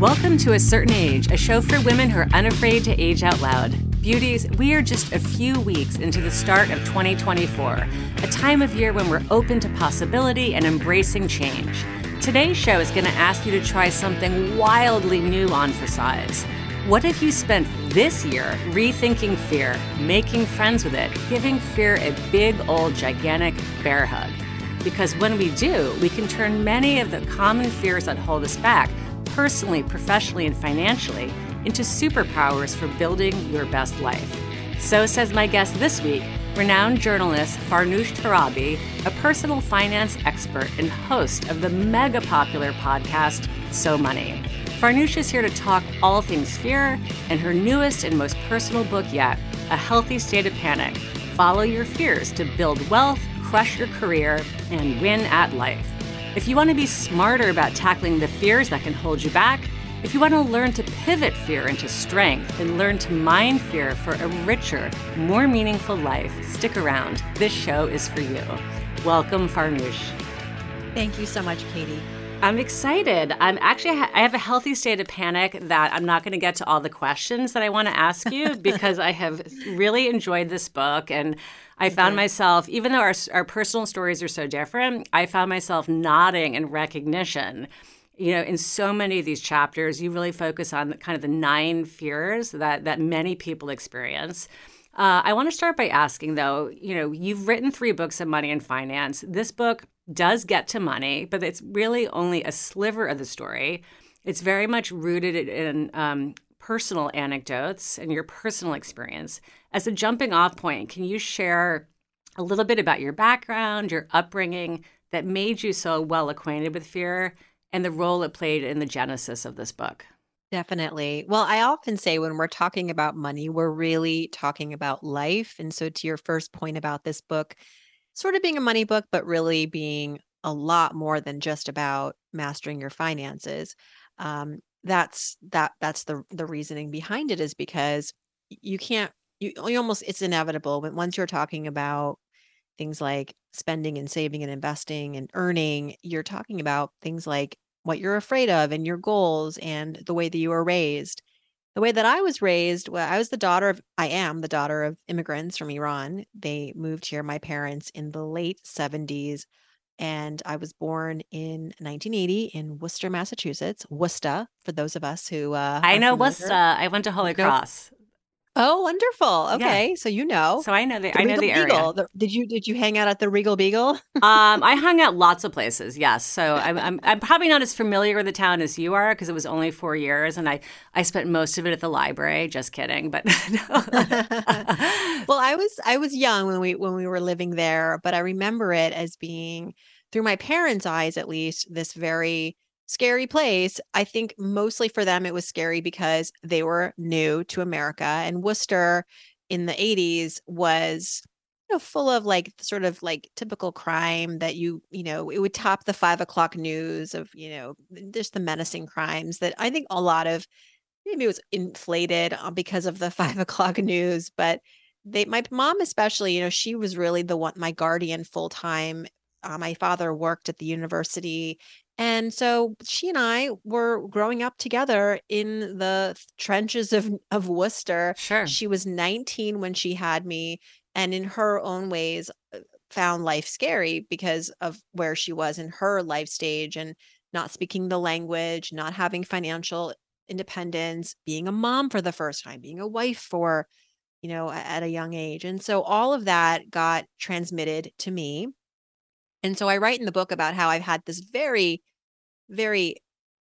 Welcome to A Certain Age, a show for women who are unafraid to age out loud. Beauties, we are just a few weeks into the start of 2024, a time of year when we're open to possibility and embracing change. Today's show is going to ask you to try something wildly new on for size. What if you spent this year rethinking fear, making friends with it, giving fear a big old gigantic bear hug? Because when we do, we can turn many of the common fears that hold us back personally, professionally, and financially into superpowers for building your best life. So says my guest this week, renowned journalist Farnoosh Torabi, a personal finance expert and host of the mega popular podcast So Money. Farnoosh is here to talk all things fear and her newest and most personal book yet, A Healthy State of Panic. Follow your fears to build wealth, crush your career, and win at life. If you want to be smarter about tackling the fears that can hold you back, if you want to learn to pivot fear into strength and learn to mine fear for a richer, more meaningful life, stick around. This show is for you. Welcome, Farnoosh. Thank you so much, Katie. I'm excited. I'm actually I have a healthy state of panic that I'm not going to get to all the questions that I want to ask you because I have really enjoyed this book and I found myself, even though our, our personal stories are so different, I found myself nodding in recognition. You know, in so many of these chapters, you really focus on kind of the nine fears that that many people experience. Uh, I want to start by asking, though, you know, you've written three books on money and finance. This book does get to money, but it's really only a sliver of the story. It's very much rooted in um, personal anecdotes and your personal experience. As a jumping off point, can you share a little bit about your background, your upbringing that made you so well acquainted with fear, and the role it played in the genesis of this book? Definitely. Well, I often say when we're talking about money, we're really talking about life. And so, to your first point about this book, sort of being a money book, but really being a lot more than just about mastering your finances. Um, that's that that's the the reasoning behind it is because you can't you, oh, you almost it's inevitable but once you're talking about things like spending and saving and investing and earning you're talking about things like what you're afraid of and your goals and the way that you were raised. The way that i was raised well i was the daughter of i am the daughter of immigrants from iran. They moved here my parents in the late 70s and I was born in 1980 in Worcester, Massachusetts. Worcester, for those of us who uh, I know Worcester. I went to Holy Cross. Oh, wonderful. Okay, yeah. so you know. So I know the, the I know the area. Beagle. The, did you did you hang out at the Regal Beagle? um, I hung out lots of places. Yes. So I'm, I'm I'm probably not as familiar with the town as you are because it was only four years, and I I spent most of it at the library. Just kidding, but. well, I was I was young when we when we were living there, but I remember it as being through my parents' eyes, at least, this very scary place. I think mostly for them, it was scary because they were new to America. And Worcester in the 80s was you know, full of like sort of like typical crime that you, you know, it would top the five o'clock news of, you know, just the menacing crimes that I think a lot of maybe it was inflated uh, because of the five o'clock news. But they, my mom especially, you know, she was really the one, my guardian full time. Uh, my father worked at the university and so she and I were growing up together in the trenches of, of Worcester. Sure. She was 19 when she had me, and in her own ways, uh, found life scary because of where she was in her life stage and not speaking the language, not having financial independence, being a mom for the first time, being a wife for, you know, at a young age. And so all of that got transmitted to me. And so I write in the book about how I've had this very, very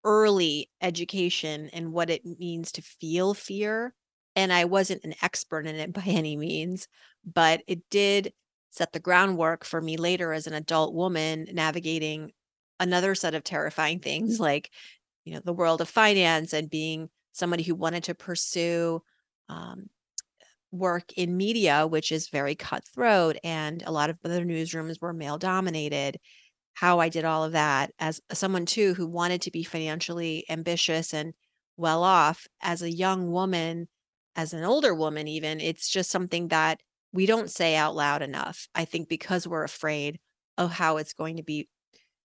early education and what it means to feel fear. And I wasn't an expert in it by any means, but it did set the groundwork for me later as an adult woman navigating another set of terrifying things like, you know, the world of finance and being somebody who wanted to pursue um, work in media, which is very cutthroat, and a lot of other newsrooms were male dominated. How I did all of that as someone too who wanted to be financially ambitious and well off as a young woman, as an older woman, even, it's just something that we don't say out loud enough. I think because we're afraid of how it's going to be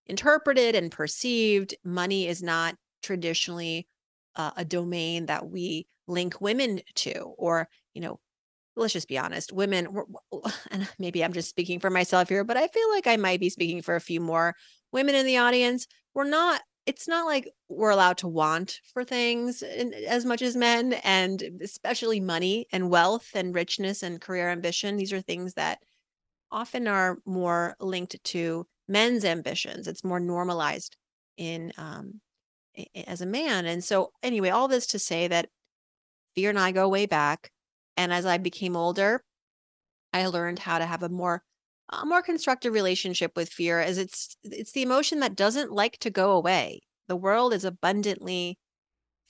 interpreted and perceived. Money is not traditionally uh, a domain that we link women to, or, you know, let's just be honest, women, and maybe I'm just speaking for myself here, but I feel like I might be speaking for a few more women in the audience. We're not it's not like we're allowed to want for things as much as men and especially money and wealth and richness and career ambition. These are things that often are more linked to men's ambitions. It's more normalized in um as a man. And so anyway all this to say that fear and i go way back and as i became older i learned how to have a more a more constructive relationship with fear as it's it's the emotion that doesn't like to go away. The world is abundantly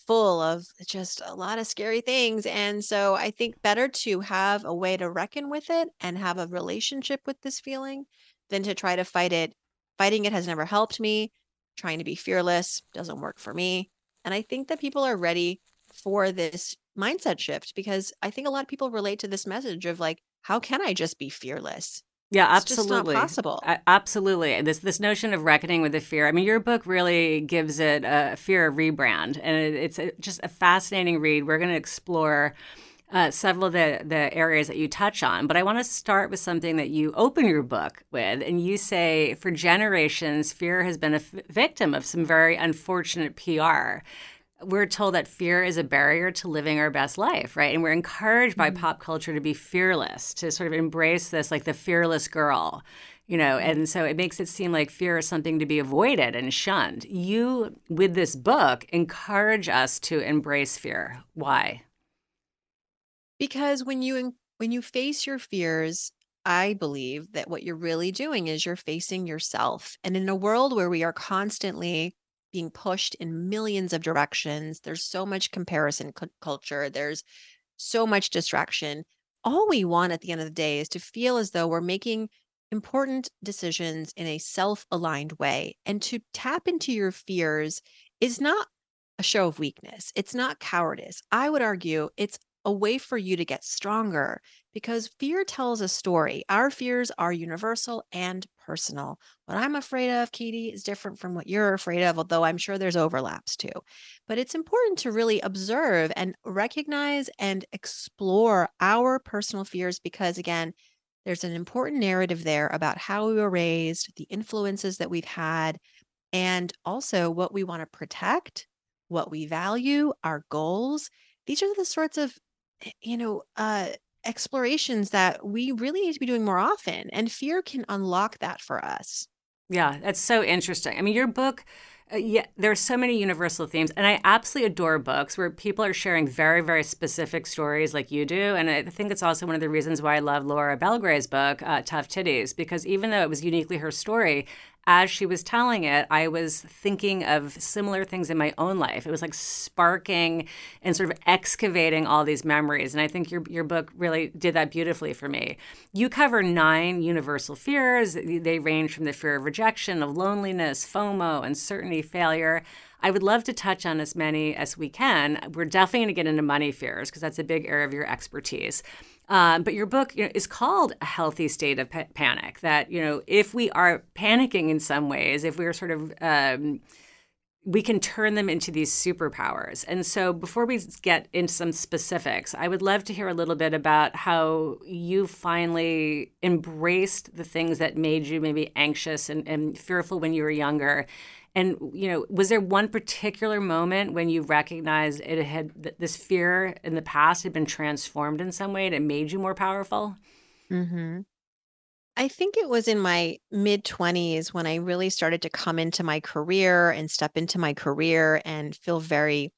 full of just a lot of scary things and so I think better to have a way to reckon with it and have a relationship with this feeling than to try to fight it. Fighting it has never helped me. Trying to be fearless doesn't work for me. And I think that people are ready for this mindset shift because I think a lot of people relate to this message of like how can I just be fearless? Yeah, It's just not absolutely. possible. A- absolutely. This this notion of reckoning with the fear. I mean, your book really gives it a fear of rebrand, and it, it's a, just a fascinating read. We're going to explore uh, several of the the areas that you touch on, but I want to start with something that you open your book with, and you say, for generations, fear has been a f- victim of some very unfortunate PR we're told that fear is a barrier to living our best life, right? And we're encouraged by mm. pop culture to be fearless, to sort of embrace this like the fearless girl, you know, and so it makes it seem like fear is something to be avoided and shunned. You, with this book, encourage us to embrace fear. Why? Because when you when you face your fears, I believe that what you're really doing is you're facing yourself. And in a world where we are constantly being pushed in millions of directions, there's so much comparison cu- culture, there's so much distraction. All we want at the end of the day is to feel as though we're making important decisions in a self-aligned way. And to tap into your fears is not a show of weakness. It's not cowardice. I would argue it's a way for you to get stronger because fear tells a story. Our fears are universal and personal. What I'm afraid of, Katie, is different from what you're afraid of, although I'm sure there's overlaps too. But it's important to really observe and recognize and explore our personal fears because, again, there's an important narrative there about how we were raised, the influences that we've had, and also what we want to protect, what we value, our goals. These are the sorts of, you know, uh, explorations that we really need to be doing more often. And fear can unlock that for us. Yeah, that's so interesting. I mean, your book, uh, yeah, there are so many universal themes, and I absolutely adore books where people are sharing very, very specific stories like you do. And I think it's also one of the reasons why I love Laura Belgray's book, uh, Tough Titties, because even though it was uniquely her story, as she was telling it, I was thinking of similar things in my own life. It was like sparking and sort of excavating all these memories. And I think your, your book really did that beautifully for me. You cover nine universal fears. They range from the fear of rejection, of loneliness, FOMO, uncertainty, failure. I would love to touch on as many as we can. We're definitely going to get into money fears because that's a big area of your expertise. Um, but your book you know, is called A Healthy State of pa- Panic. That, you know, if we are panicking in some ways, if we're sort of, um, we can turn them into these superpowers. And so before we get into some specifics, I would love to hear a little bit about how you finally embraced the things that made you maybe anxious and, and fearful when you were younger and you know, was there one particular moment when you recognized it had this fear in the past had been transformed in some way and it made you more powerful? hmm I think it was in my mid 20s when I really started to come into my career and step into my career and feel very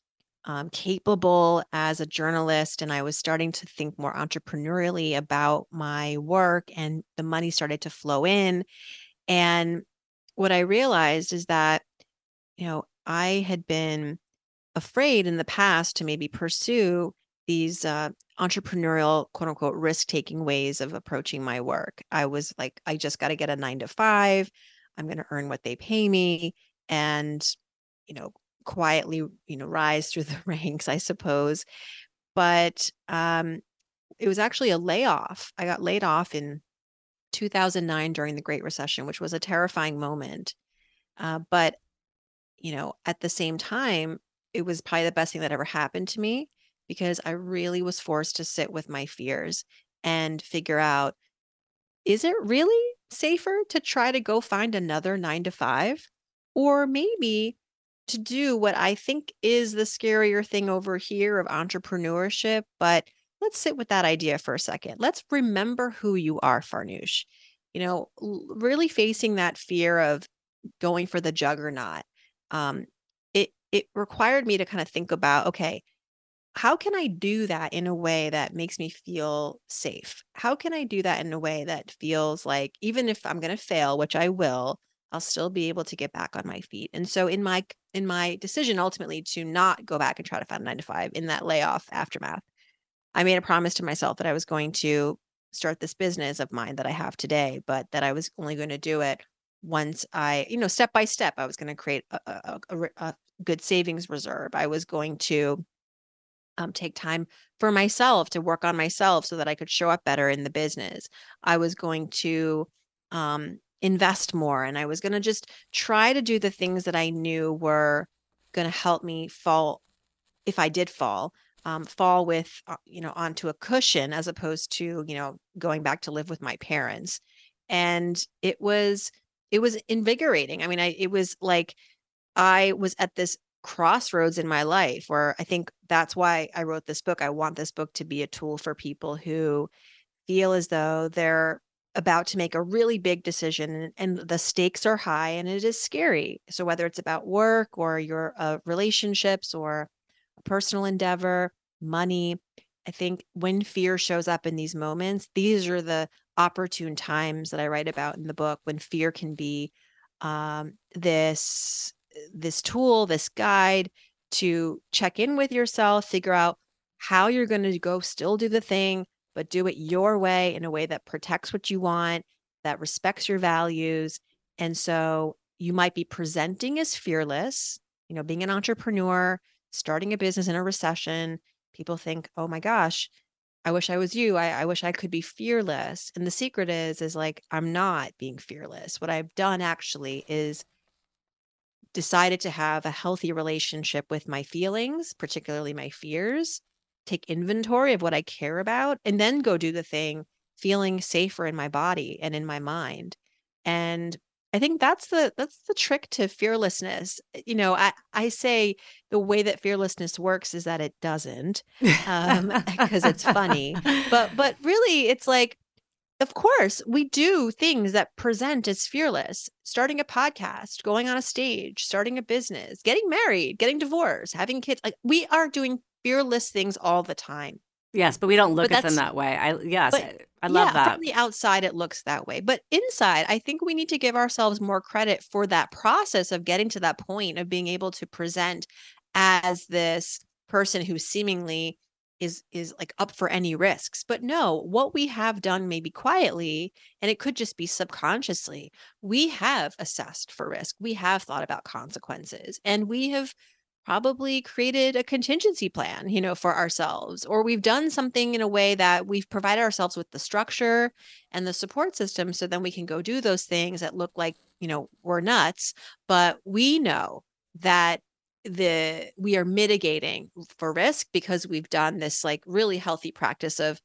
um, capable as a journalist. And I was starting to think more entrepreneurially about my work, and the money started to flow in. And what I realized is that, you know, I had been afraid in the past to maybe pursue these uh, entrepreneurial, quote unquote, risk taking ways of approaching my work. I was like, I just got to get a nine to five. I'm going to earn what they pay me and, you know, quietly, you know, rise through the ranks, I suppose. But um, it was actually a layoff. I got laid off in 2009 during the Great Recession, which was a terrifying moment. Uh, but, you know, at the same time, it was probably the best thing that ever happened to me because I really was forced to sit with my fears and figure out is it really safer to try to go find another nine to five? Or maybe to do what I think is the scarier thing over here of entrepreneurship. But let's sit with that idea for a second. Let's remember who you are, Farnoosh. You know, really facing that fear of going for the juggernaut. Um, it it required me to kind of think about, okay, how can I do that in a way that makes me feel safe? How can I do that in a way that feels like even if I'm going to fail, which I will, I'll still be able to get back on my feet. And so in my in my decision ultimately to not go back and try to find a 9 to 5 in that layoff aftermath, I made a promise to myself that I was going to start this business of mine that I have today, but that I was only going to do it once I, you know, step by step, I was going to create a, a, a, a good savings reserve. I was going to um, take time for myself to work on myself so that I could show up better in the business. I was going to um, invest more and I was going to just try to do the things that I knew were going to help me fall if I did fall. Um, fall with uh, you know onto a cushion as opposed to you know going back to live with my parents and it was it was invigorating i mean i it was like i was at this crossroads in my life where I think that's why I wrote this book. I want this book to be a tool for people who feel as though they're about to make a really big decision and, the stakes are high and it is scary. So whether it's about work or your uh, relationships or a personal endeavor, money, I think when fear shows up in these moments, these are the opportune times that I write about in the book when fear can be um, this this tool, this guide to check in with yourself, figure out how you're going to go still do the thing, but do it your way in a way that protects what you want, that respects your values. And so you might be presenting as fearless, you know, being an entrepreneur, starting a business in a recession. People think, oh my gosh, I wish I was you. I, I wish I could be fearless. And the secret is, is like, I'm not being fearless. What I've done actually is decided to have a healthy relationship with my feelings, particularly my fears, take inventory of what I care about, and then go do the thing feeling safer in my body and in my mind. And I think that's the that's the trick to fearlessness. You know, I I say the way that fearlessness works is that it doesn't, um, because it's funny. But but really, it's like of course, we do things that present as fearless starting a podcast, going on a stage, starting a business, getting married, getting divorced, having kids. Like we are doing fearless things all the time. Yes, but we don't look at them that way. I yes, but, I, I, love yeah, that. From the outside, it looks that way, but inside, I think we need to give ourselves more credit for that process of getting to that point of being able to present as this person who seemingly is is like up for any risks but no what we have done maybe quietly and it could just be subconsciously we have assessed for risk we have thought about consequences and we have probably created a contingency plan you know for ourselves or we've done something in a way that we've provided ourselves with the structure and the support system so then we can go do those things that look like you know we're nuts but we know that the we are mitigating for risk because we've done this like really healthy practice of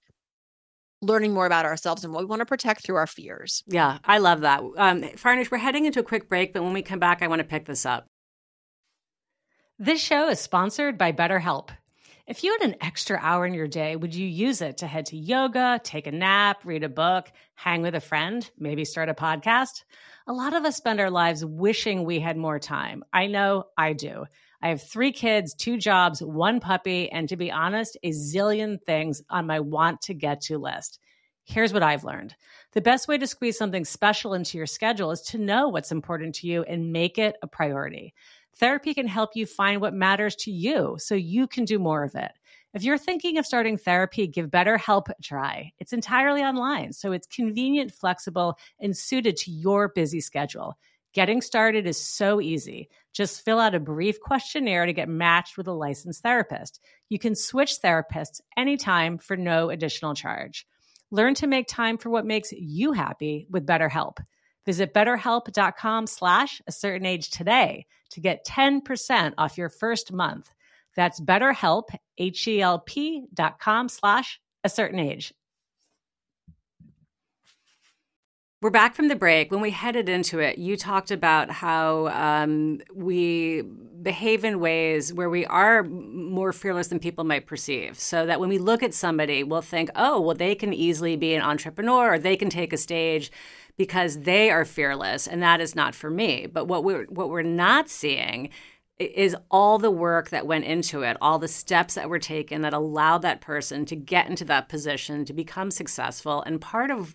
learning more about ourselves and what we want to protect through our fears. Yeah, I love that. Um, Farnoosh, we're heading into a quick break, but when we come back, I want to pick this up. This show is sponsored by BetterHelp. If you had an extra hour in your day, would you use it to head to yoga, take a nap, read a book, hang with a friend, maybe start a podcast? A lot of us spend our lives wishing we had more time. I know I do. I have three kids, two jobs, one puppy, and to be honest, a zillion things on my want to get to list. Here's what I've learned the best way to squeeze something special into your schedule is to know what's important to you and make it a priority. Therapy can help you find what matters to you so you can do more of it. If you're thinking of starting therapy, give BetterHelp a try. It's entirely online, so it's convenient, flexible, and suited to your busy schedule. Getting started is so easy. Just fill out a brief questionnaire to get matched with a licensed therapist. You can switch therapists anytime for no additional charge. Learn to make time for what makes you happy with BetterHelp. Visit betterhelp.com slash a certain age today to get 10% off your first month. That's betterhelp, H-E-L-P dot com slash a certain age. We're back from the break. When we headed into it, you talked about how um, we behave in ways where we are more fearless than people might perceive. So that when we look at somebody, we'll think, oh, well, they can easily be an entrepreneur or they can take a stage because they are fearless and that is not for me. But what we're what we're not seeing is all the work that went into it, all the steps that were taken that allowed that person to get into that position to become successful. And part of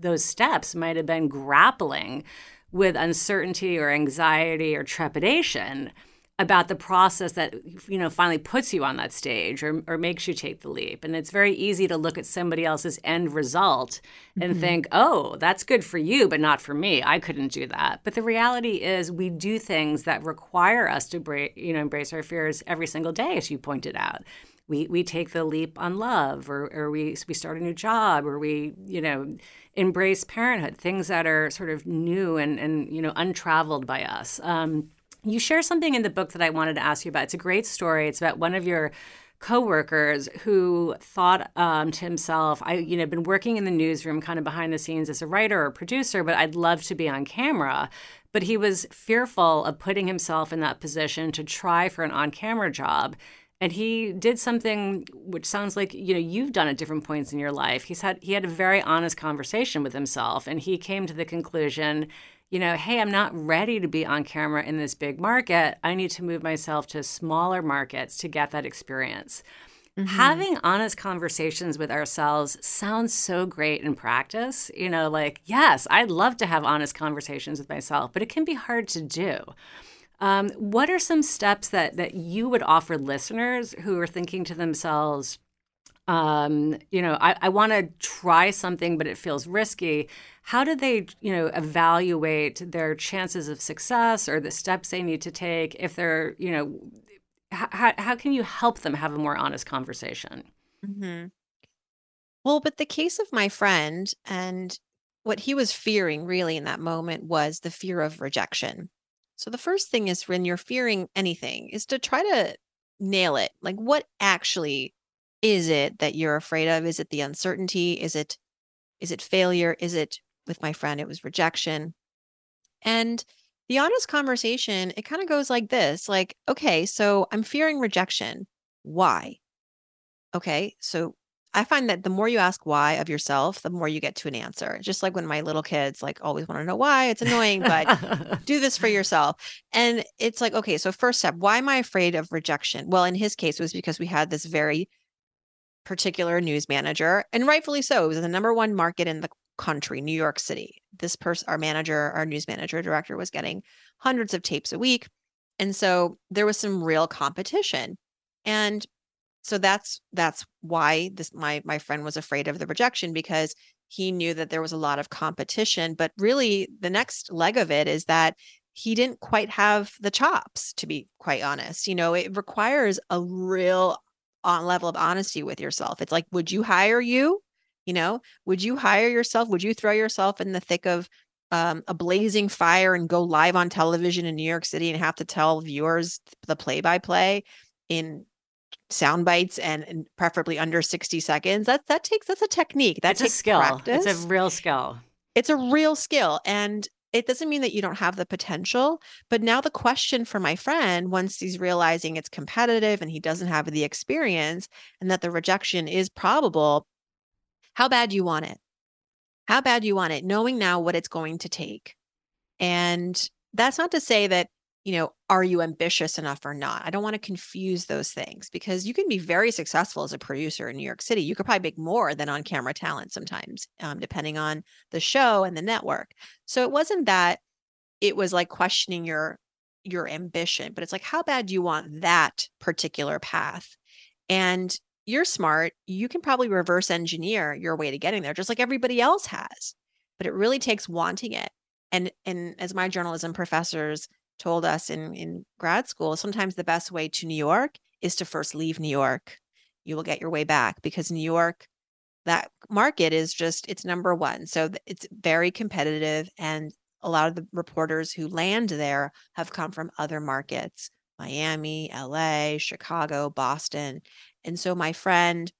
those steps might have been grappling with uncertainty or anxiety or trepidation about the process that you know finally puts you on that stage or, or makes you take the leap. And it's very easy to look at somebody else's end result and mm-hmm. think oh that's good for you but not for me. I couldn't do that. But the reality is we do things that require us to bra- you know embrace our fears every single day as you pointed out we, we take the leap on love or, or we, we start a new job or we you know embrace parenthood things that are sort of new and, and you know untraveled by us um, you share something in the book that I wanted to ask you about. It's a great story. It's about one of your coworkers who thought um, to himself, I, you know, been working in the newsroom kind of behind the scenes as a writer or producer, but I'd love to be on camera. But he was fearful of putting himself in that position to try for an on camera job. And he did something which sounds like you know you've done at different points in your life. He's had he had a very honest conversation with himself, and he came to the conclusion you know, hey, I'm not ready to be on camera in this big market. I need to move myself to smaller markets to get that experience. Mm-hmm. Having honest conversations with ourselves sounds so great in practice. You know, like, yes, I'd love to have honest conversations with myself, but it can be hard to do. Um, what are some steps that that you would offer listeners who are thinking to themselves, um, you know, I, I want to try something, but it feels risky. How do they, you know, evaluate their chances of success or the steps they need to take if they're, you know, how, how can you help them have a more honest conversation? Mm-hmm. Well, but the case of my friend and what he was fearing really in that moment was the fear of rejection. So the first thing is when you're fearing anything is to try to nail it. Like what actually is it that you're afraid of? Is it the uncertainty? Is it is it failure? Is it with my friend it was rejection? And the honest conversation, it kind of goes like this, like, okay, so I'm fearing rejection. Why? Okay, so I find that the more you ask why of yourself, the more you get to an answer. Just like when my little kids like always want to know why, it's annoying, but do this for yourself. And it's like, okay, so first step, why am I afraid of rejection? Well, in his case, it was because we had this very particular news manager, and rightfully so. It was the number one market in the country, New York City. This person, our manager, our news manager director, was getting hundreds of tapes a week. And so there was some real competition. And so that's that's why this my my friend was afraid of the rejection because he knew that there was a lot of competition. But really the next leg of it is that he didn't quite have the chops, to be quite honest. You know, it requires a real on level of honesty with yourself. It's like, would you hire you? You know, would you hire yourself? Would you throw yourself in the thick of um, a blazing fire and go live on television in New York City and have to tell viewers the play by play in sound bites and, and, preferably under 60 seconds? That that takes that's a technique. that's a skill. Practice. It's a real skill. It's a real skill. And it doesn't mean that you don't have the potential. But now the question for my friend, once he's realizing it's competitive and he doesn't have the experience and that the rejection is probable, how bad do you want it? How bad do you want it? Knowing now what it's going to take. And that's not to say that you know, are you ambitious enough or not? I don't want to confuse those things because you can be very successful as a producer in New York City. You could probably make more than on camera talent sometimes, um, depending on the show and the network. So it wasn't that it was like questioning your your ambition, but it's like, how bad do you want that particular path? And you're smart. You can probably reverse engineer your way to getting there, just like everybody else has. But it really takes wanting it. And and as my journalism professors told us in, in grad school, sometimes the best way to New York is to first leave New York. You will get your way back because New York, that market is just, it's number one. So it's very competitive and a lot of the reporters who land there have come from other markets Miami, LA, Chicago, Boston. And so my friend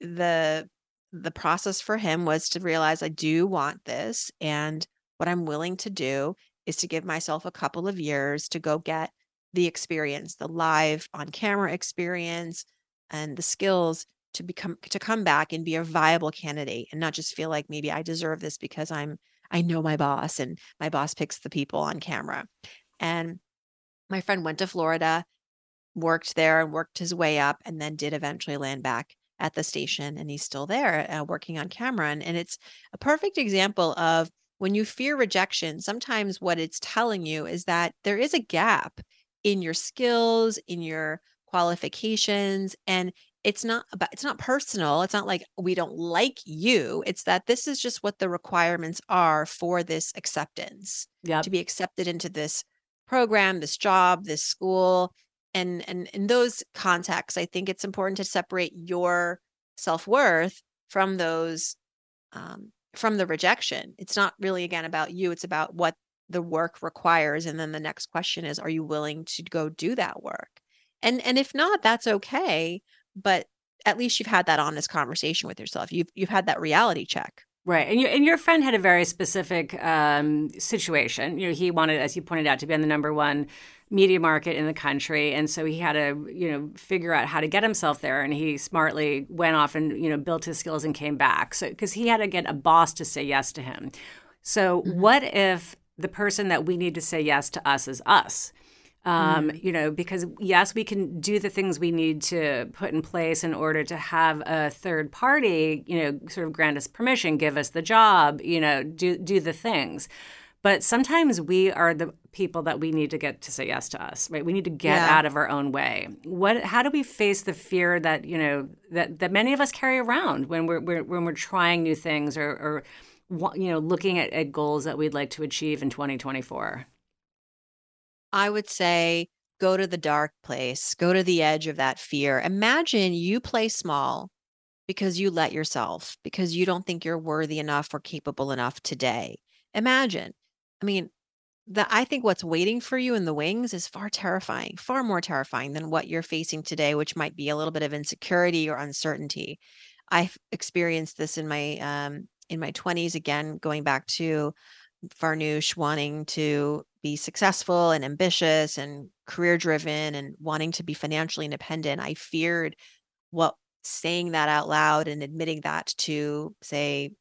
the the process for him was to realize I do want this and what I'm willing to do is to give myself a couple of years to go get the experience, the live on camera experience and the skills to become to come back and be a viable candidate and not just feel like maybe I deserve this because I'm I know my boss and my boss picks the people on camera. And my friend went to Florida, worked there and worked his way up and then did eventually land back at the station and he's still there uh, working on camera and, and it's a perfect example of when you fear rejection sometimes what it's telling you is that there is a gap in your skills in your qualifications and it's not about it's not personal it's not like we don't like you it's that this is just what the requirements are for this acceptance to be accepted into this program this job this school and and in those contexts i think it's important to separate your self-worth from those um, from the rejection it's not really again about you it's about what the work requires and then the next question is are you willing to go do that work and and if not that's okay but at least you've had that honest conversation with yourself you've you've had that reality check Right, and you, and your friend had a very specific um, situation. You know, he wanted, as you pointed out, to be on the number one media market in the country, and so he had to, you know, figure out how to get himself there. And he smartly went off and you know built his skills and came back. So because he had to get a boss to say yes to him. So mm-hmm. what if the person that we need to say yes to us is us? Um, mm. You know, because yes, we can do the things we need to put in place in order to have a third party, you know, sort of grant us permission, give us the job, you know, do do the things. But sometimes we are the people that we need to get to say yes to us, right? We need to get yeah. out of our own way. What? How do we face the fear that you know that that many of us carry around when we're, we're when we're trying new things or, or you know looking at, at goals that we'd like to achieve in 2024? I would say go to the dark place, go to the edge of that fear. Imagine you play small because you let yourself, because you don't think you're worthy enough or capable enough today. Imagine. I mean, that I think what's waiting for you in the wings is far terrifying, far more terrifying than what you're facing today, which might be a little bit of insecurity or uncertainty. I've experienced this in my um, in my 20s again, going back to Farnoosh wanting to be successful and ambitious and career driven and wanting to be financially independent. I feared what saying that out loud and admitting that to say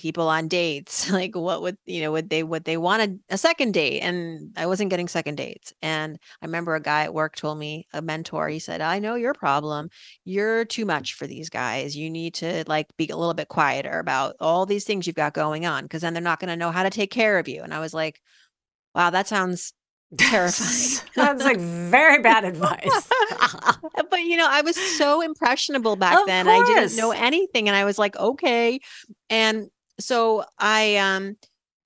people on dates like what would you know would they would they want a, a, second date and i wasn't getting second dates and i remember a guy at work told me a mentor he said i know your problem you're too much for these guys you need to like be a little bit quieter about all these things you've got going on because then they're not going to know how to take care of you and i was like wow that sounds terrifying. That's like very bad advice. but you know, I was so impressionable back of then. Course. I didn't know anything and I was like, okay. And so I um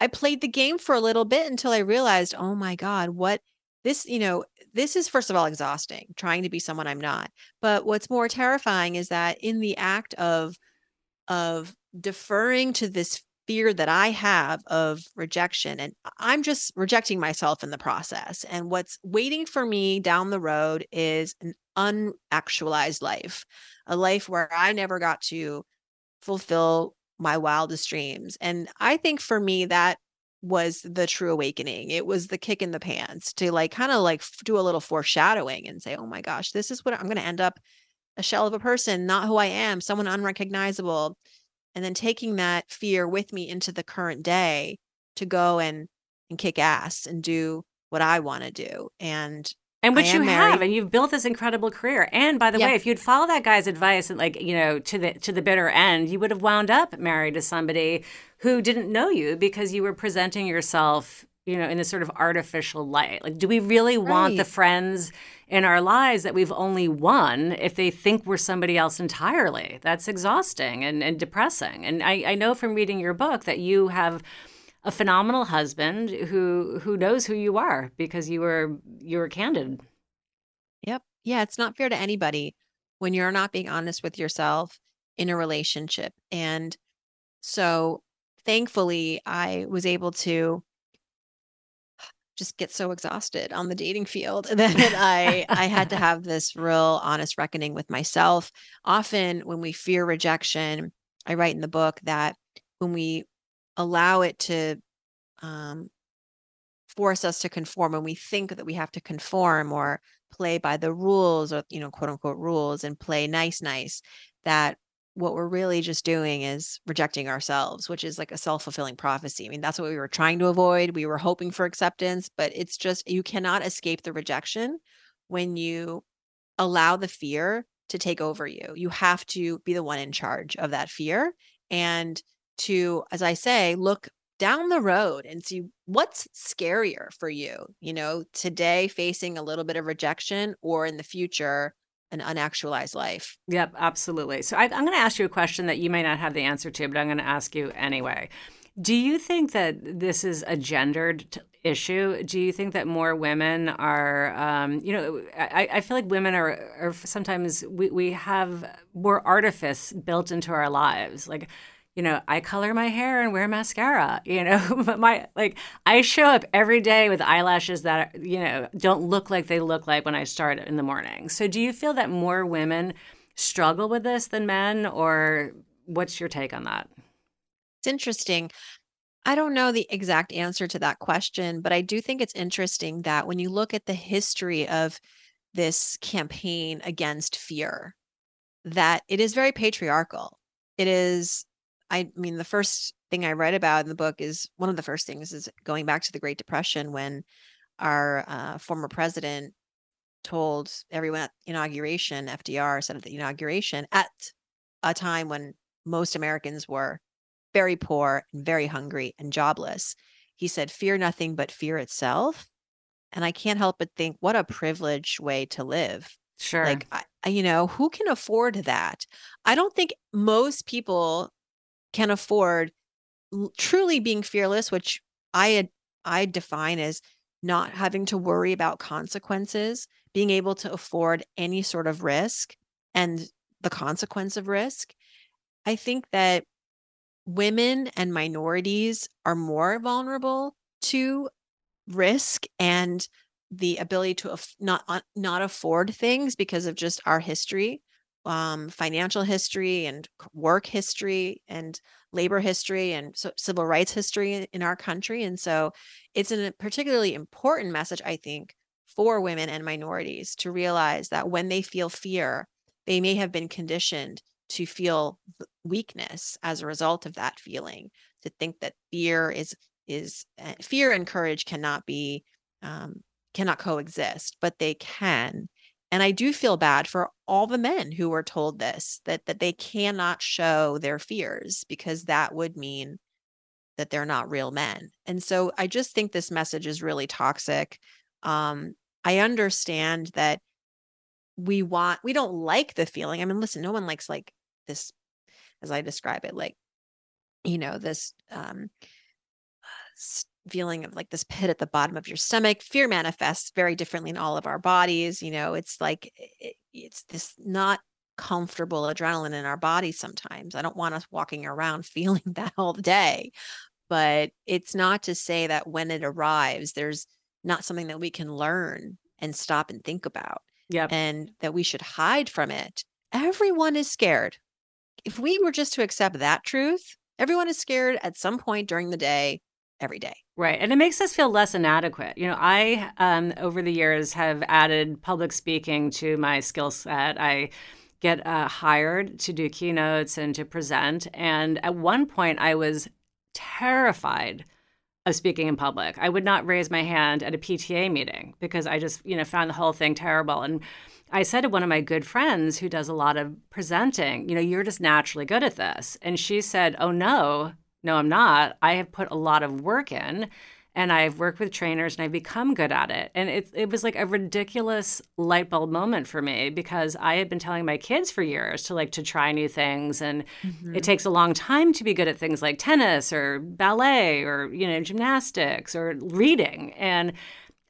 I played the game for a little bit until I realized, oh my God, what this, you know, this is first of all exhausting, trying to be someone I'm not. But what's more terrifying is that in the act of of deferring to this fear that I have of rejection and I'm just rejecting myself in the process. And what's waiting for me down the road is an unactualized life, a life where I never got to fulfill my wildest dreams. And I think for me, that was the true awakening. It was the kick in the pants to like kind of like do a little foreshadowing and say, oh my gosh, this is what I'm going to end up a shell of a person, not who I am, someone unrecognizable. And then taking that fear with me into the current day to go and and kick ass and do what I want to do. And and which you married. have and you've built this incredible career. And by the way if you'd follow that guy's advice and like you know to the to the bitter end you would have wound up married to somebody who didn't know you because you were presenting yourself you know in a sort of artificial light. Like do we really right. want the friends in our lives that we've only won if they think we're somebody else entirely? That's exhausting and, and depressing. And I, I know from reading your book that you have a phenomenal husband who who knows who you are because you were you were candid. Yep. Yeah, it's not fair to anybody when you're not being honest with yourself in a relationship. And so thankfully I was able to just get so exhausted on the dating field that I I had to have this real honest reckoning with myself. Often when we fear rejection, I write in the book that when we allow it to um, force us to conform, when we think that we have to conform or play by the rules or you know quote unquote rules and play nice nice, that what we're really just doing is rejecting ourselves, which is like a self fulfilling prophecy. I mean, that's what we were trying to avoid. We were hoping for acceptance, but it's just you cannot escape the rejection when you allow the fear to take over you. You have to be the one in charge of that fear and to, as I say, look down the road and see what's scarier for you, you know, today facing a little bit of rejection or in the future an unactualized life. Yep, absolutely. So I, am going to ask you a question that you may not have the answer to, but I'm going to ask you anyway. Do you think that this is a gendered t- issue? Do you think that more women are, um, you know, I, I, feel like women are, are sometimes we, we have more artifice built into our lives. Like you know, I color my hair and wear mascara, you know, but my like I show up every day with eyelashes that you know don't look like they look like when I start in the morning. So do you feel that more women struggle with this than men or what's your take on that? It's interesting. I don't know the exact answer to that question, but I do think it's interesting that when you look at the history of this campaign against fear, that it is very patriarchal. It is I mean, the first thing I read about in the book is one of the first things is going back to the Great Depression when our uh, former president told everyone at inauguration, FDR said at the inauguration, at a time when most Americans were very poor and very hungry and jobless, he said, Fear nothing but fear itself. And I can't help but think, what a privileged way to live. Sure. Like, I, you know, who can afford that? I don't think most people can afford truly being fearless, which I I define as not having to worry about consequences, being able to afford any sort of risk and the consequence of risk. I think that women and minorities are more vulnerable to risk and the ability to af- not uh, not afford things because of just our history um, financial history and work history and labor history and so civil rights history in our country. And so it's a particularly important message, I think, for women and minorities to realize that when they feel fear, they may have been conditioned to feel weakness as a result of that feeling, to think that fear is is uh, fear and courage cannot be um, cannot coexist, but they can and I do feel bad for all the men who were told this that that they cannot show their fears because that would mean that they're not real men. And so I just think this message is really toxic. Um, I understand that we want we don't like the feeling. I mean, listen, no one likes like this as I describe it, like, you know, this um feeling of like this pit at the bottom of your stomach. Fear manifests very differently in all of our bodies. You know, it's like it, it's this not comfortable adrenaline in our bodies sometimes. I don't want us walking around feeling that all day. But it's not to say that when it arrives, there's not something that we can learn and stop and think about. Yeah. And that we should hide from it. Everyone is scared. If we were just to accept that truth, everyone is scared at some point during the day every day. Right. And it makes us feel less inadequate. You know, I, um, over the years, have added public speaking to my skill set. I get uh, hired to do keynotes and to present. And at one point, I was terrified of speaking in public. I would not raise my hand at a PTA meeting because I just, you know, found the whole thing terrible. And I said to one of my good friends who does a lot of presenting, you know, you're just naturally good at this. And she said, Oh, no, no, I'm not. I have put a lot of work in and I've worked with trainers and I've become good at it. And it, it was like a ridiculous light bulb moment for me because I had been telling my kids for years to like to try new things. And mm-hmm. it takes a long time to be good at things like tennis or ballet or, you know, gymnastics or reading. And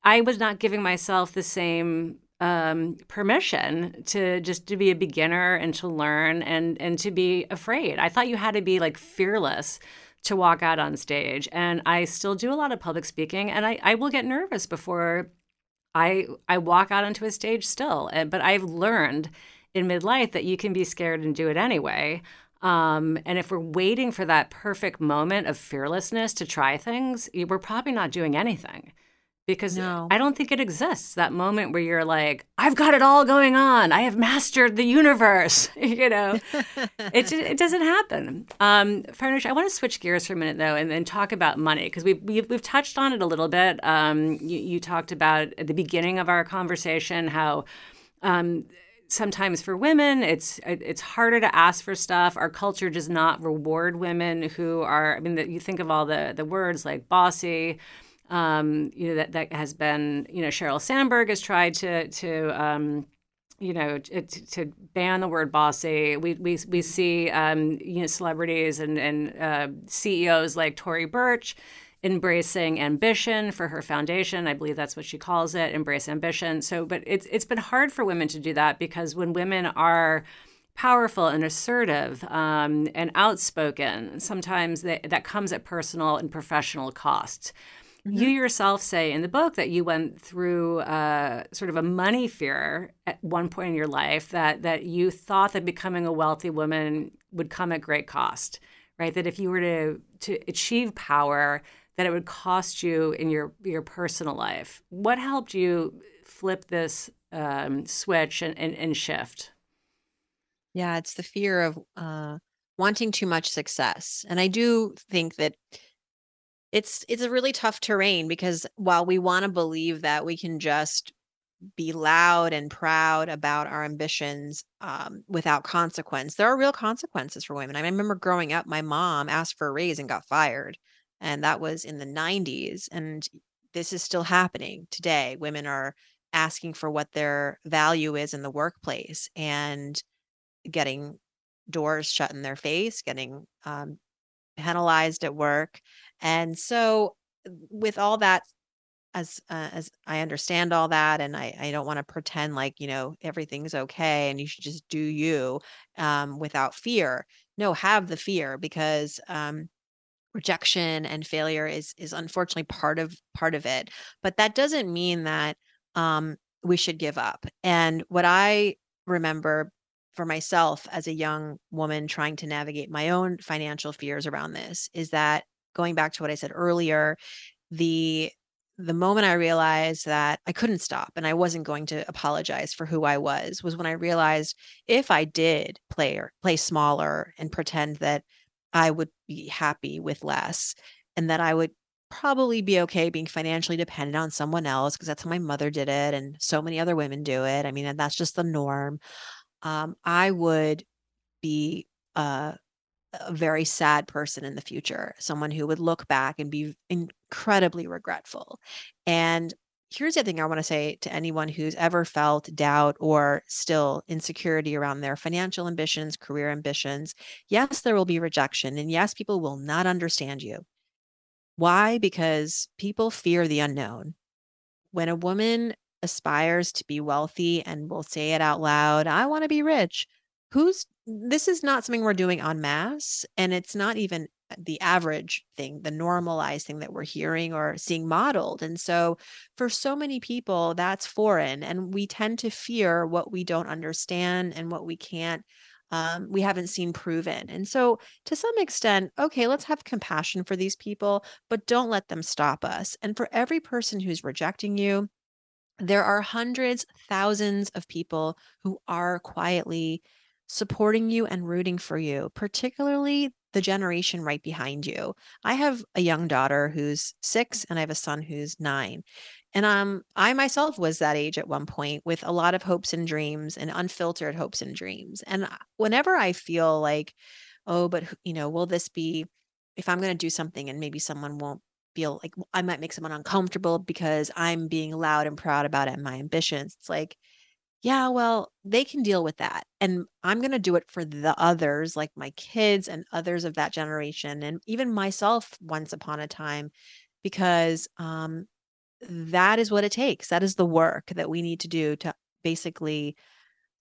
I was not giving myself the same um, permission to just to be a beginner and to learn and and to be afraid. I thought you had to be like fearless to walk out on stage. And I still do a lot of public speaking and I, I will get nervous before I I walk out onto a stage still. But I've learned in midlife that you can be scared and do it anyway. Um, and if we're waiting for that perfect moment of fearlessness to try things, we're probably not doing anything because no. I don't think it exists. That moment where you're like, I've got it all going on. I have mastered the universe. you know, it, it doesn't happen. Um, Farnoosh, I want to switch gears for a minute though, and then talk about money because we've, we've, we've touched on it a little bit. Um, you, you, talked about at the beginning of our conversation how. Um, sometimes for women it's it's harder to ask for stuff our culture does not reward women who are i mean you think of all the the words like bossy um, you know that that has been you know Sheryl Sandberg has tried to to um, you know to, to, ban the word bossy. We we we see um, you know celebrities and and uh, CEOs like Tory Burch embracing ambition for her foundation. I believe that's what she calls it, embrace ambition. So, but it's it's been hard for women to do that because when women are powerful and assertive um, and outspoken, sometimes they, that comes at personal and professional costs. Mm-hmm. You yourself say in the book that you went through uh, sort of a money fear at one point in your life that that you thought that becoming a wealthy woman would come at great cost, right? That if you were to to achieve power, that it would cost you in your your personal life. What helped you flip this um, switch and, and, and shift? Yeah, it's the fear of uh, wanting too much success, and I do think that it's it's a really tough terrain because while we want to believe that we can just be loud and proud about our ambitions um, without consequence there are real consequences for women. I remember growing up my mom asked for a raise and got fired and that was in the 90s and this is still happening today. Women are asking for what their value is in the workplace and getting doors shut in their face getting um, penalized at work and so with all that as uh, as I understand all that and I I don't want to pretend like, you know, everything's okay and you should just do you um without fear. No, have the fear because um rejection and failure is is unfortunately part of part of it. But that doesn't mean that um we should give up. And what I remember for myself as a young woman trying to navigate my own financial fears around this is that going back to what I said earlier, the the moment I realized that I couldn't stop and I wasn't going to apologize for who I was was when I realized if I did play or play smaller and pretend that I would be happy with less and that I would probably be okay being financially dependent on someone else because that's how my mother did it and so many other women do it. I mean, that's just the norm. Um, I would be uh, a very sad person in the future, someone who would look back and be incredibly regretful. And here's the thing I want to say to anyone who's ever felt doubt or still insecurity around their financial ambitions, career ambitions. Yes, there will be rejection. And yes, people will not understand you. Why? Because people fear the unknown. When a woman aspires to be wealthy and will say it out loud, I want to be rich, who's this is not something we're doing en masse and it's not even the average thing the normalized thing that we're hearing or seeing modeled and so for so many people that's foreign and we tend to fear what we don't understand and what we can't um, we haven't seen proven and so to some extent okay let's have compassion for these people but don't let them stop us and for every person who's rejecting you there are hundreds thousands of people who are quietly supporting you and rooting for you, particularly the generation right behind you. I have a young daughter who's 6 and I have a son who's 9. And um I myself was that age at one point with a lot of hopes and dreams and unfiltered hopes and dreams. And whenever I feel like oh but you know will this be if I'm going to do something and maybe someone won't feel like I might make someone uncomfortable because I'm being loud and proud about it and my ambitions. It's like yeah, well, they can deal with that. And I'm going to do it for the others, like my kids and others of that generation, and even myself once upon a time, because um, that is what it takes. That is the work that we need to do to basically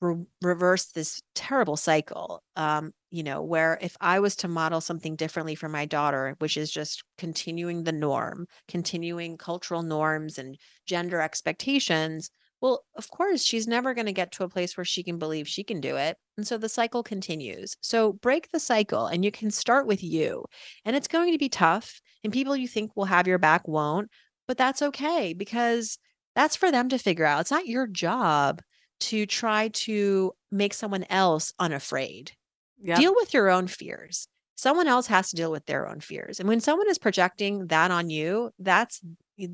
re- reverse this terrible cycle. Um, you know, where if I was to model something differently for my daughter, which is just continuing the norm, continuing cultural norms and gender expectations, well, of course, she's never going to get to a place where she can believe she can do it. And so the cycle continues. So break the cycle and you can start with you. And it's going to be tough. And people you think will have your back won't, but that's okay because that's for them to figure out. It's not your job to try to make someone else unafraid. Yep. Deal with your own fears. Someone else has to deal with their own fears. And when someone is projecting that on you, that's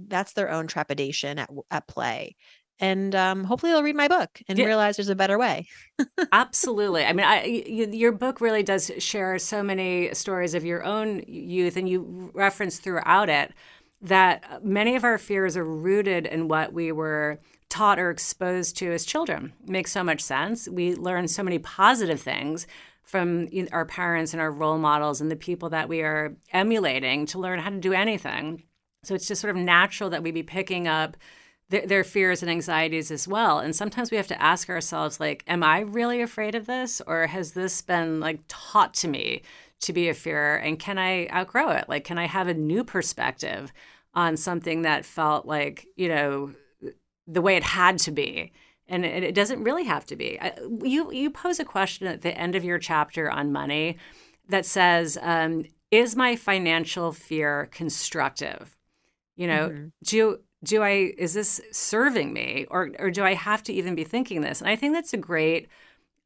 that's their own trepidation at at play and um, hopefully they'll read my book and yeah. realize there's a better way. Absolutely. I mean, I, you, your book really does share so many stories of your own youth, and you reference throughout it that many of our fears are rooted in what we were taught or exposed to as children. It makes so much sense. We learn so many positive things from our parents and our role models and the people that we are emulating to learn how to do anything. So it's just sort of natural that we be picking up their, their fears and anxieties as well. And sometimes we have to ask ourselves, like, am I really afraid of this? Or has this been like taught to me to be a fear? And can I outgrow it? Like, can I have a new perspective on something that felt like, you know, the way it had to be? And it, it doesn't really have to be. You, you pose a question at the end of your chapter on money that says, um, is my financial fear constructive? You know, mm-hmm. do do I is this serving me or or do I have to even be thinking this? And I think that's a great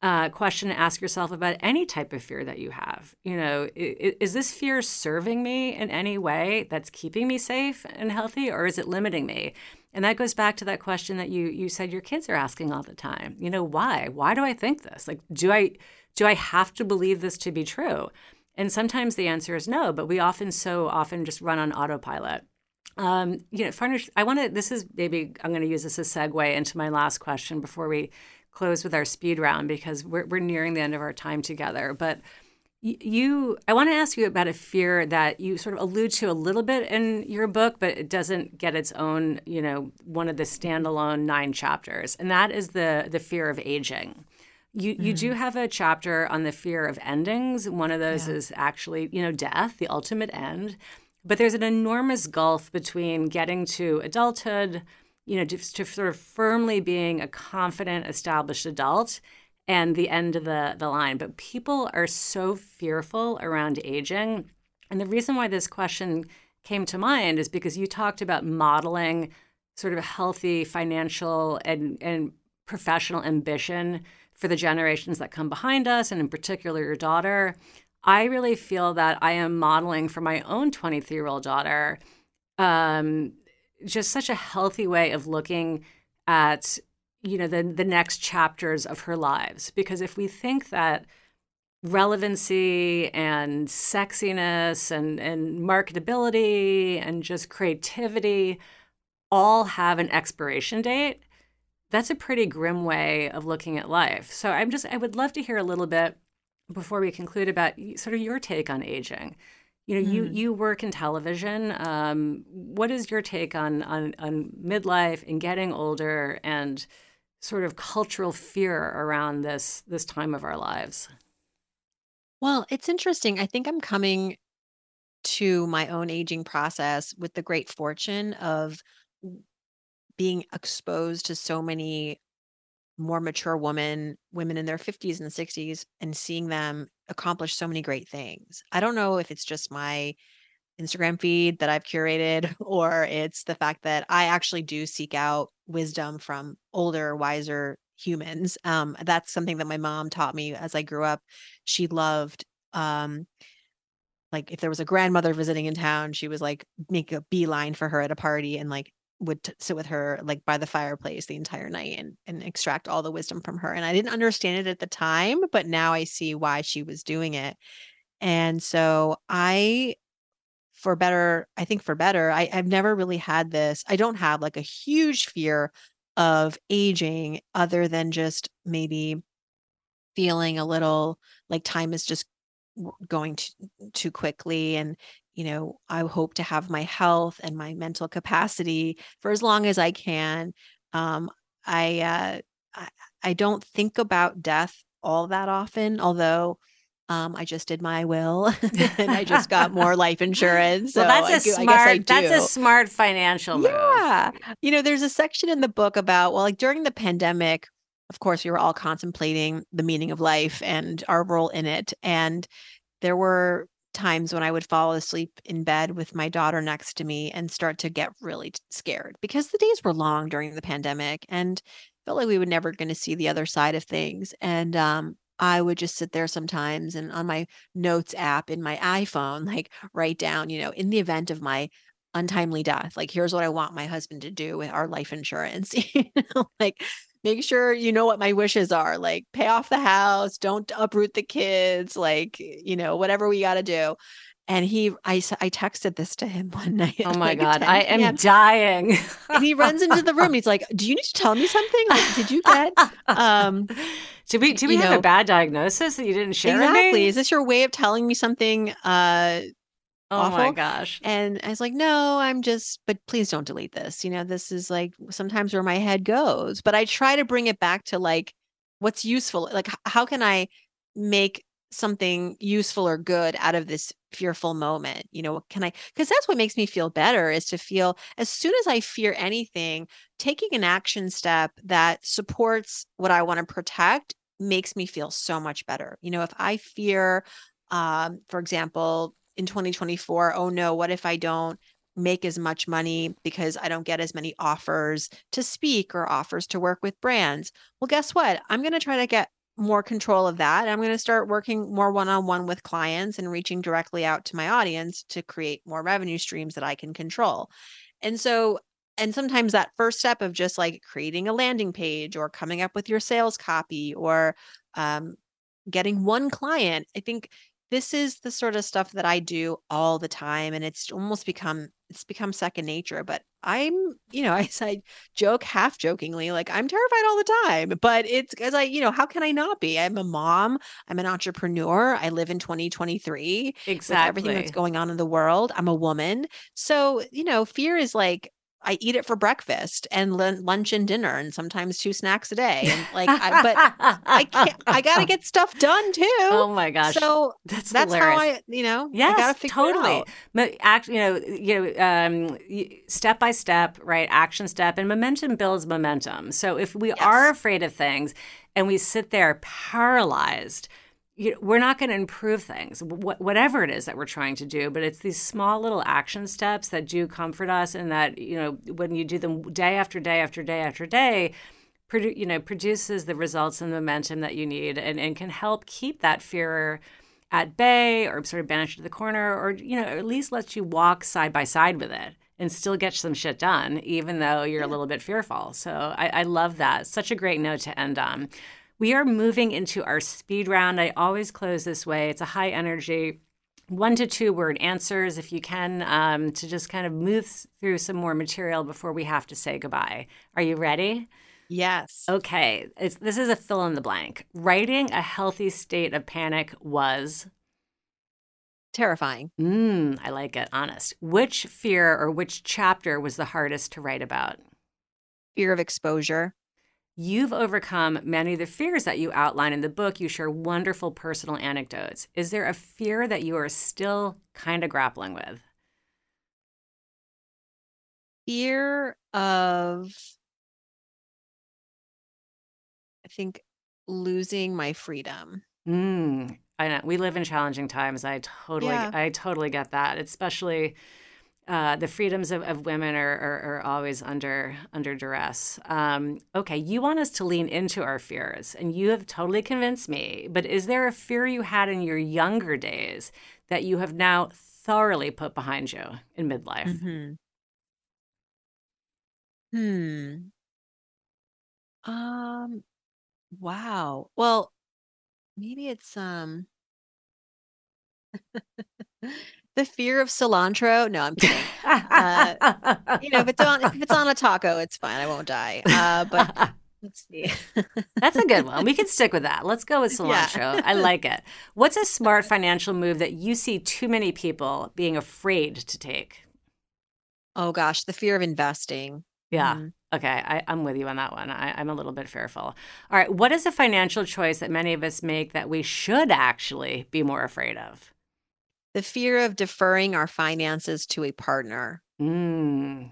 uh, question to ask yourself about any type of fear that you have. You know, is, is, this fear serving me in any way that's keeping me safe and healthy, or is it limiting me? And that goes back to that question that you you said your kids are asking all the time. You know, why? Why do I think this? Like, do I do I have to believe this to be true? And sometimes the answer is no, but we often so often just run on autopilot. Um, you know, Farnoosh. I want to. This is maybe I'm going to use this as a segue into my last question before we close with our speed round because we're we're nearing the end of our time together. But you, I want to ask you about a fear that you sort of allude to a little bit in your book, but it doesn't get its own. You know, one of the standalone nine chapters, and that is the the fear of aging. You you mm. do have a chapter on the fear of endings. One of those yeah. is actually you know death, the ultimate end. But there's an enormous gulf between getting to adulthood, you know, to, to sort of firmly being a confident, established adult and the end of the, the line. But people are so fearful around aging. And the reason why this question came to mind is because you talked about modeling sort of a healthy financial and, and professional ambition for the generations that come behind us, and in particular your daughter. I really feel that I am modeling for my own 23 year old daughter um, just such a healthy way of looking at you know the the next chapters of her lives. Because if we think that relevancy and sexiness and and marketability and just creativity all have an expiration date that's a pretty grim way of looking at life. So i'm just i would love to hear a little bit before we conclude about sort of your take on aging. You know mm. you you work in television. Um, what is your take on, on on midlife and getting older and sort of cultural fear around this this time of our lives well it's interesting i think i'm coming to my own aging process with the great fortune of being exposed to so many more mature women, women in their 50s and 60s, and seeing them accomplish so many great things. I don't know if it's just my Instagram feed that I've curated, or it's the fact that I actually do seek out wisdom from older, wiser humans. Um, that's something that my mom taught me as I grew up. She loved um like if there was a grandmother visiting in town, she was like make a beeline for her at a party and like would t- sit with her like by the fireplace the entire night and and extract all the wisdom from her and i didn't understand it at the time but now i see why she was doing it and so i for better i think for better I, i've never really had this i don't have like a huge fear of aging other than just maybe feeling a little like time is just going too, too quickly and you know, I hope to have my health and my mental capacity for as long as I can. Um, I, uh, I, I don't think about death all that often, although Um, I just did my will and I just got more life insurance. well, so that's I a I smart. guess I That's a smart financial move. Yeah. You know, there's a section in the book about, well, like during the pandemic, of course, we were all contemplating the meaning of life and our role in it. And there were times when I would fall asleep in bed with my daughter next to me and start to get really scared because the days were long during the pandemic and felt like we were never going to see the other side of things. And um, I would just sit there sometimes and on my notes app in my iPhone, like write down, you know, in the event of my untimely death, like here's what I want my husband to do with our life insurance. you know, like make sure you know what my wishes are, like pay off the house, don't uproot the kids, like, you know, whatever we got to do. And he, I, I texted this to him one night. Oh my like, God, I am p.m., dying. And he runs into the room. He's like, "Do you need to tell me something? Like, did you get um Did we? Did we have a bad diagnosis that you didn't share with exactly? me? Is this your way of telling me something uh oh my awful? gosh. And I was like, no, I'm just, but please don't delete this. You know, this is like sometimes where my head goes. But I try to bring it back to like what's useful. Like, how can I make something useful or good out of this fearful moment? You know, can I, because that's what makes me feel better is to feel as soon as I fear anything, taking an action step that supports what I want to protect makes me feel so much better. You know, if I fear, um, for example, in 2024, oh no, what if I don't make as much money because I don't get as many offers to speak or offers to work with brands? Well, guess what? I'm going to try to get more control of that. I'm going to start working more one on one with clients and reaching directly out to my audience to create more revenue streams that I can control. And so, and sometimes that first step of just like creating a landing page or coming up with your sales copy or um, getting one client, I think this is the sort of stuff that I do all the time and it's almost become it's become second nature but I'm you know I I joke half jokingly like I'm terrified all the time but it's cuz I you know how can I not be I'm a mom I'm an entrepreneur I live in 2023 Exactly. everything that's going on in the world I'm a woman so you know fear is like I eat it for breakfast and lun- lunch and dinner and sometimes two snacks a day and like I, but I can't I got to get stuff done too Oh my gosh. so that's that's hilarious. how I, you know, I Yes, gotta totally. It out. Mo- Act, you know, you know, um, step by step, right? Action step, and momentum builds momentum. So if we are afraid of things and we sit there paralyzed, you we're not going to improve things, wh- whatever it is that we're trying to do. But it's these small little action steps that do comfort us, and that you know, when you do them day after day after day after day. Produ- you know, produces the results and the momentum that you need, and, and can help keep that fear at bay or sort of banish it to the corner or you know at least lets you walk side by side with it and still get some shit done even though you're a little bit fearful so I, I love that such a great note to end on we are moving into our speed round i always close this way it's a high energy one to two word answers if you can um, to just kind of move through some more material before we have to say goodbye are you ready Yes. Okay, it's, this is a fill in the blank. Writing a healthy state of panic was, Terrifying. mm, I like it, honest. Which fear or which chapter was the hardest to write about? Fear of exposure. You've overcome many of the fears that you outline in the book. You share wonderful personal anecdotes. Is there a fear that you are still kind of grappling with? Fear of, I think, losing my freedom. Mm, I know we live in challenging times. I totally, Yeah. I totally get that. Especially uh, the freedoms of, of women are, are, are always under under duress. Um, okay, you want us to lean into our fears, and you have totally convinced me. But is there a fear you had in your younger days that you have now thoroughly put behind you in midlife? Hmm. Hmm. Um. Wow. Well, maybe it's um the fear of cilantro. No, I'm kidding. Uh, You know, if it's on if it's on a taco, it's fine. I won't die. Uh, but let's see. That's a good one. We can stick with that. Let's go with Yeah. cilantro. I like it. What's a smart financial move that you see too many people being afraid to take? Oh gosh, the fear of investing. Yeah. Mm-hmm. Okay, I, am with you on that one. I, I'm a little bit fearful. All right, what is a financial choice that many of us make that we should actually be more afraid of? The fear of deferring our finances to a partner. Mm,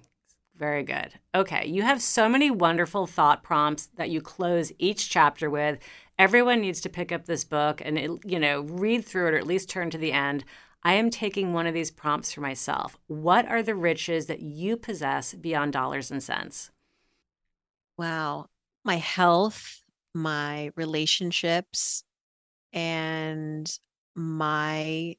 very good. Okay, you have so many wonderful thought prompts that you close each chapter with. Everyone needs to pick up this book and it, you know read through it or at least turn to the end. I am taking one of these prompts for myself. What are the riches that you possess beyond dollars and cents? Wow. My health, my relationships, and my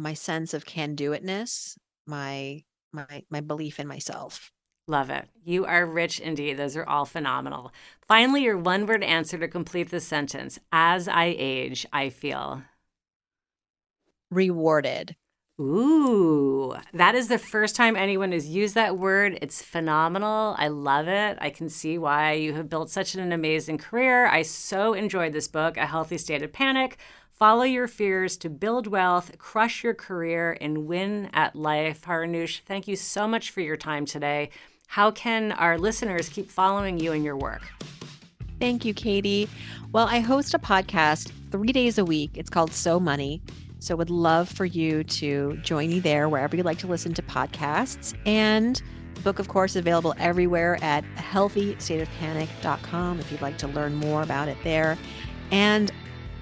my sense of can do itness, my my my belief in myself. Love it. You are rich indeed. Those are all phenomenal. Finally, your one word answer to complete the sentence As I age, I feel rewarded. Ooh, that is the first time anyone has used that word. It's phenomenal. I love it. I can see why you have built such an amazing career. I so enjoyed this book, A Healthy State of Panic. Follow your fears to build wealth, crush your career, and win at life. Farnoosh, thank you so much for your time today. How can our listeners keep following you and your work? Thank you, Katie. Well, I host a podcast three days a week. It's called So Money. So, would love for you to join me there wherever you like to listen to podcasts. And the book, of course, available everywhere at healthystateofpanic.com if you'd like to learn more about it there. And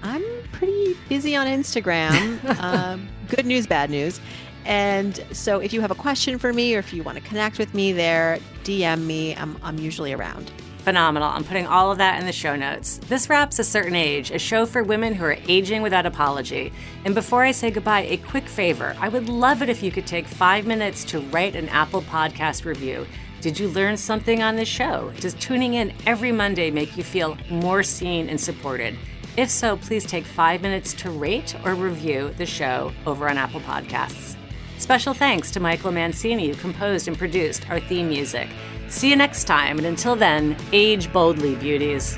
I'm pretty busy on Instagram. um, good news, bad news. And so, if you have a question for me or if you want to connect with me there, DM me. I'm, I'm usually around phenomenal. I'm putting all of that in the show notes. This wraps A Certain Age, a show for women who are aging without apology. And before I say goodbye, a quick favor. I would love it if you could take five minutes to write an Apple Podcast review. Did you learn something on this show? Does tuning in every Monday make you feel more seen and supported? If so, please take five minutes to rate or review the show over on Apple Podcasts. Special thanks to Michael Mancini, who composed and produced our theme music. See you next time, and until then, age boldly, beauties.